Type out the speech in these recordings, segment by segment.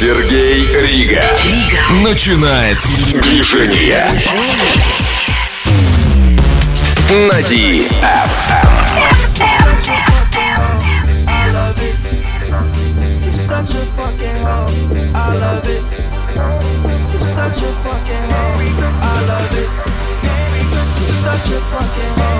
Сергей Рига. Рига. Начинает движение. На such a fucking hoe. I love it. You're such a fucking hoe. I love it. You're such a fucking hoe.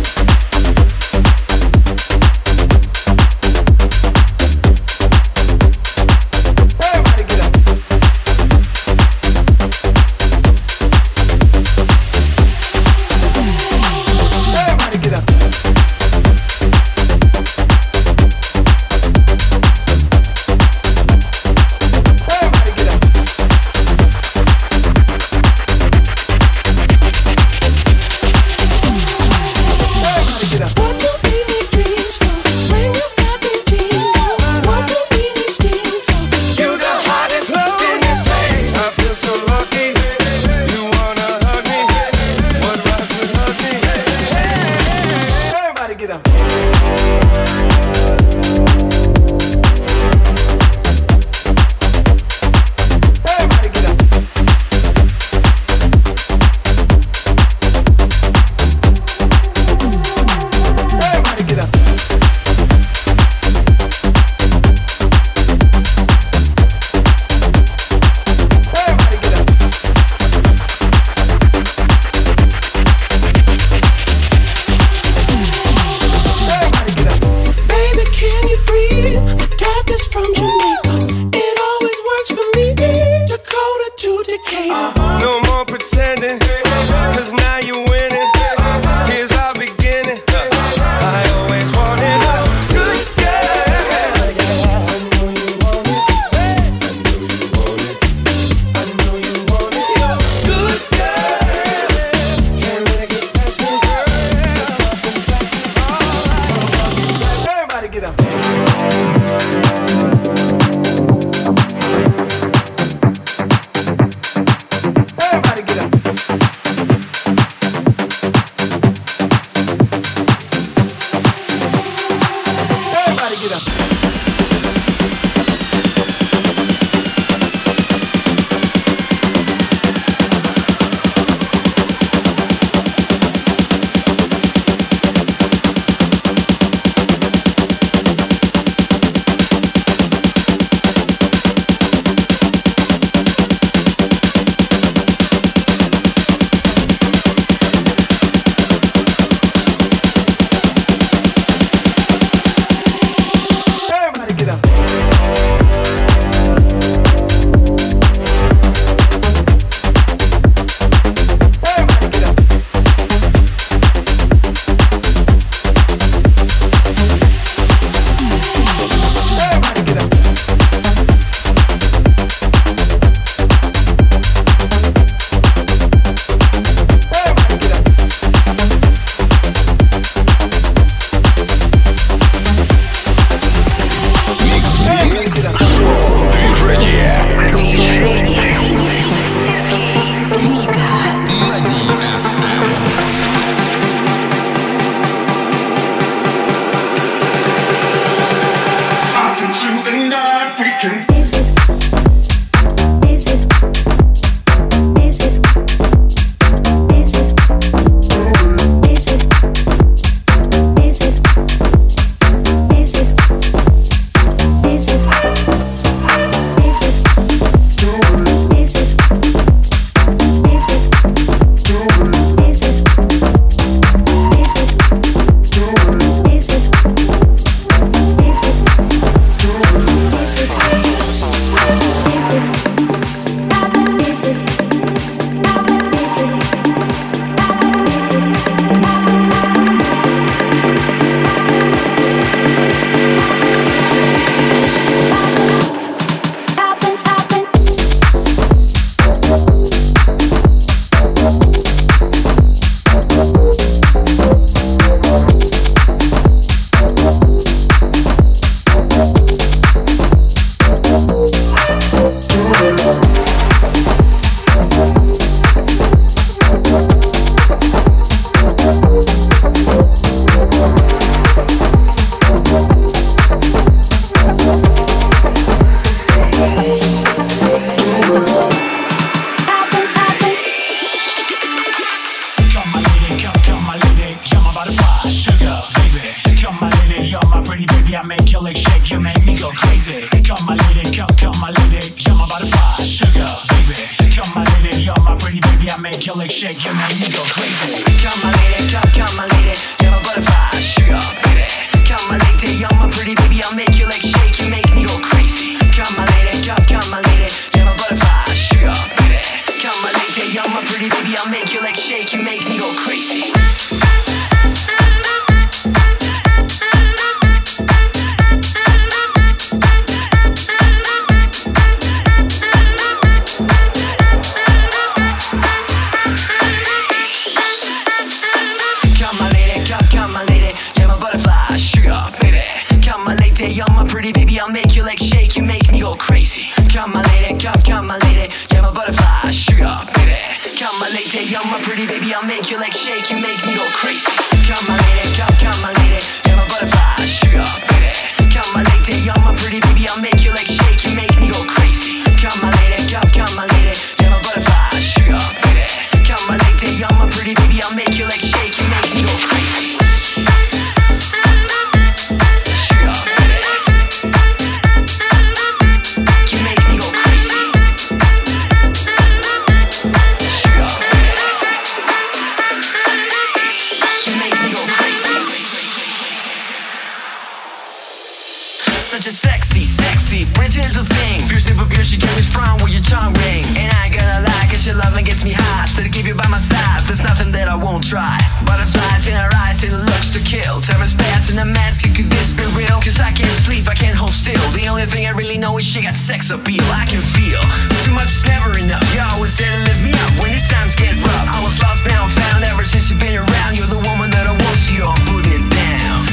Such a sexy, sexy, pretty little thing. Fierce little girl, she got me sprung with your tongue ring. And I gonna lie, cause your loving gets me high. Still keep you by my side, there's nothing that I won't try. Butterflies in her eyes, it looks to kill. Time is passing, a mask, could this be real? Cause I can't sleep, I can't hold still. The only thing I really know is she got sex appeal. I can feel too much is never enough. You always there to lift me up when these times get rough. I was lost, now I'm found. Ever since you've been around, you're the woman that I want, so you're down.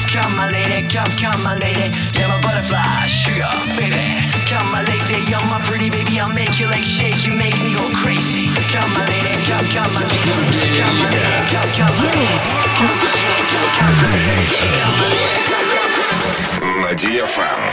Come, my lady, come, come, my lady. You're my butterfly, sugar, baby. Come, my lady, you're my pretty baby. I'll make you like shake, you make me go crazy. Come, my lady, come, come, my lady. Come, my lady, come, come, my lady. На DFM.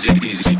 easy, easy.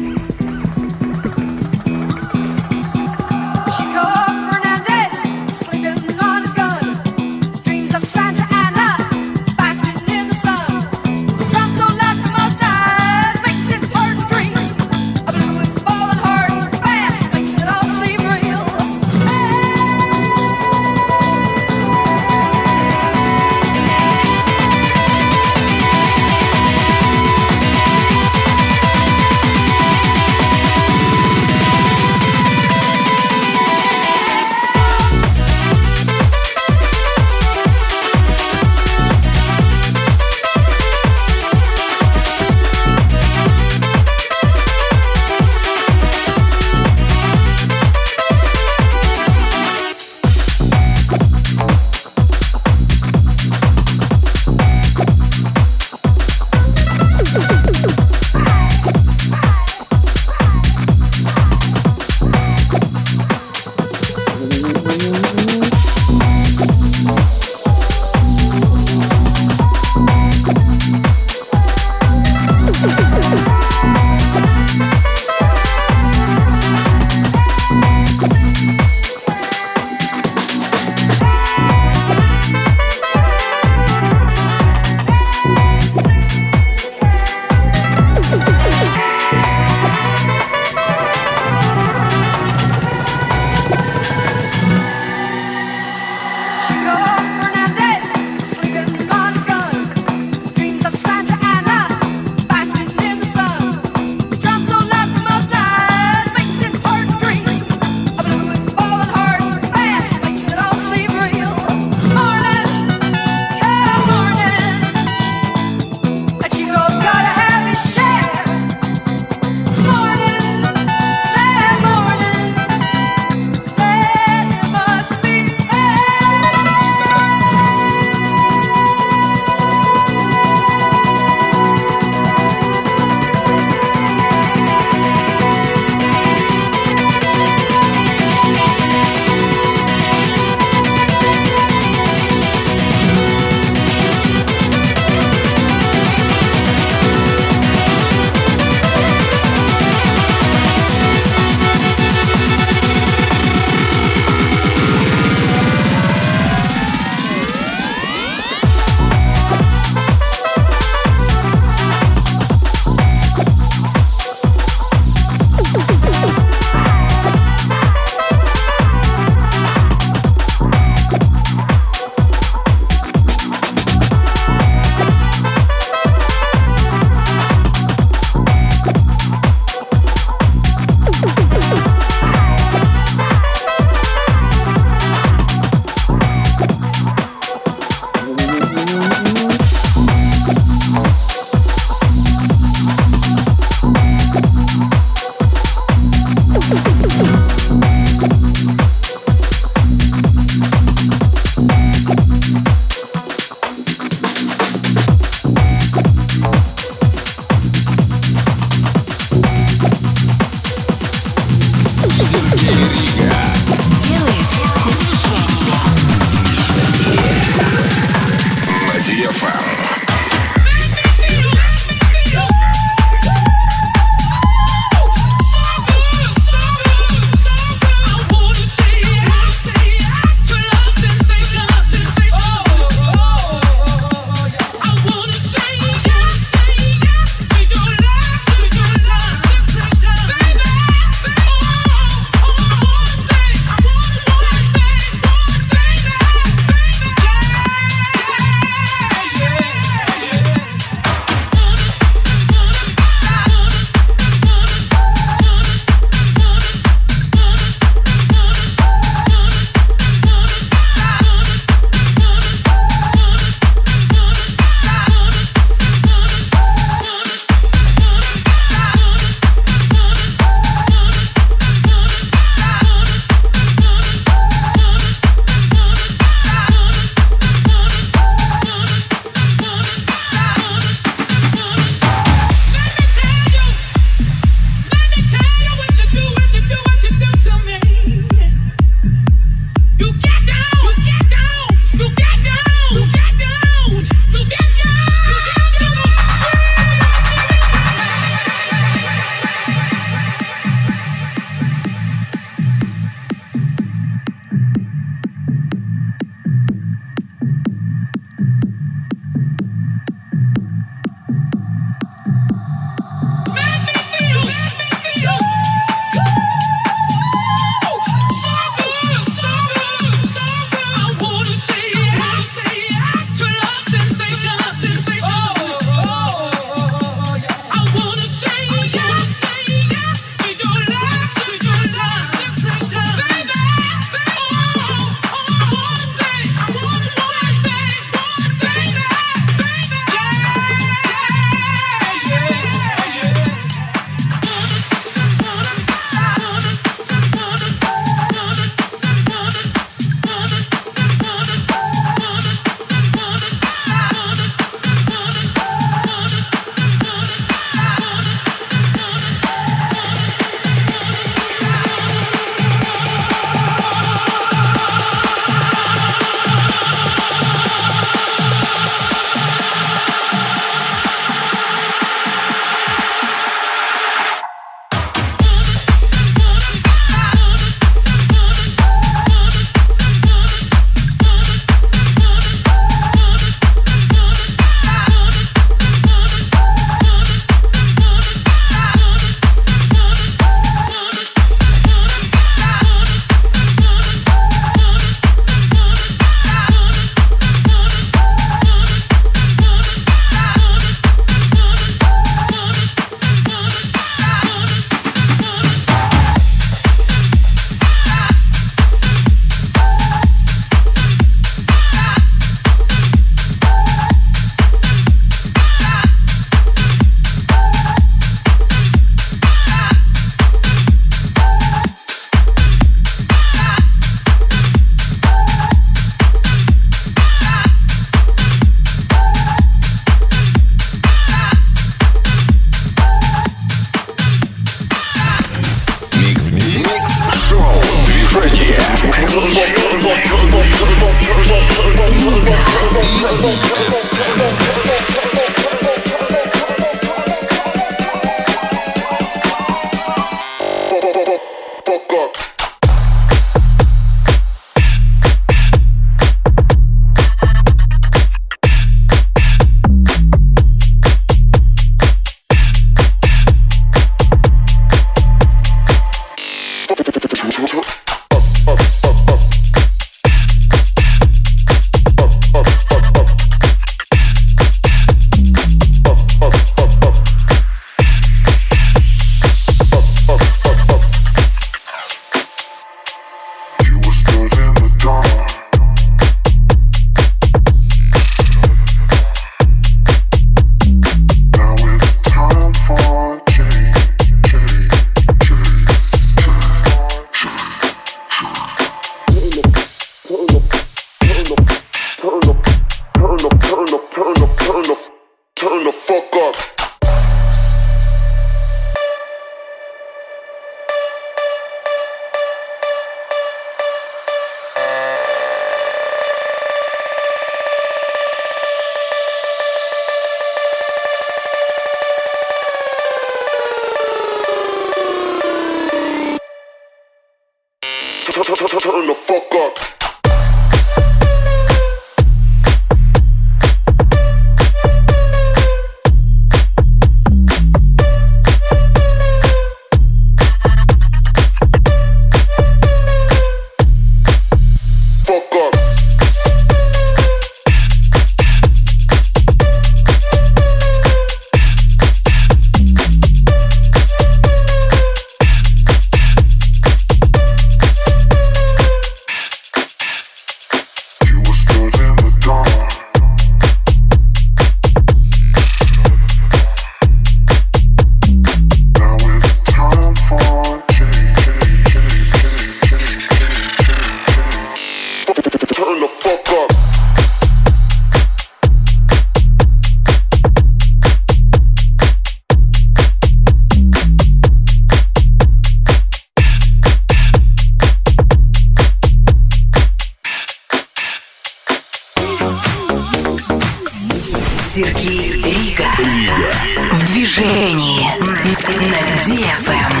Движении. На DFM.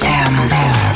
Never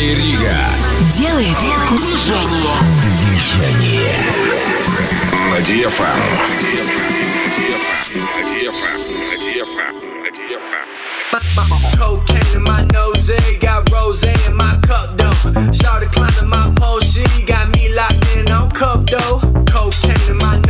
Диджей Рига делает движение. Движение. На DFM. Cocaine in my nose, got rose in my cup though. Shawty climbing my pole, she got me locked in on cuff though. Cocaine in my nose.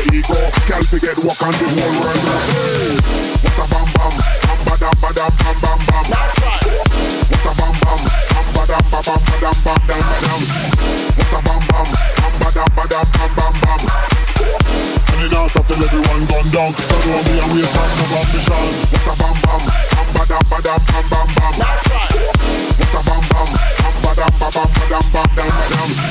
your ego. Can't forget what can the whole world learn. Hey. What a bam bam, bam ba dam ba dam bam bam bam. That's right. What a bam bam, bam ba dam ba bam ba dam bam dam ba dam. What a bam bam, bam ba dam ba dam bam bam bam. And it don't stop till everyone gone down. So don't be a waste man, no ambition. What a bam bam, bam ba dam ba dam bam bam bam. That's right. What a bam bam, bam ba dam ba bam ba dam bam dam ba dam.